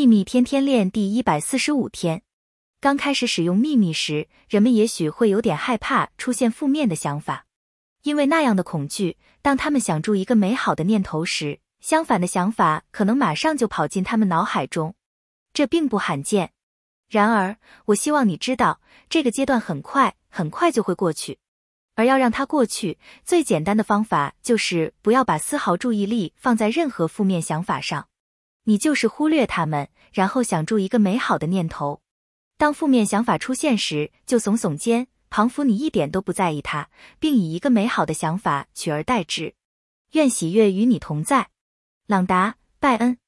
秘密天天练第一百四十五天。刚开始使用秘密时，人们也许会有点害怕出现负面的想法，因为那样的恐惧，当他们想住一个美好的念头时，相反的想法可能马上就跑进他们脑海中。这并不罕见。然而，我希望你知道，这个阶段很快很快就会过去。而要让它过去，最简单的方法就是不要把丝毫注意力放在任何负面想法上，你就是忽略他们，然后想住一个美好的念头。当负面想法出现时，就耸耸肩，仿佛你一点都不在意他，并以一个美好的想法取而代之。愿喜悦与你同在，朗达·拜恩。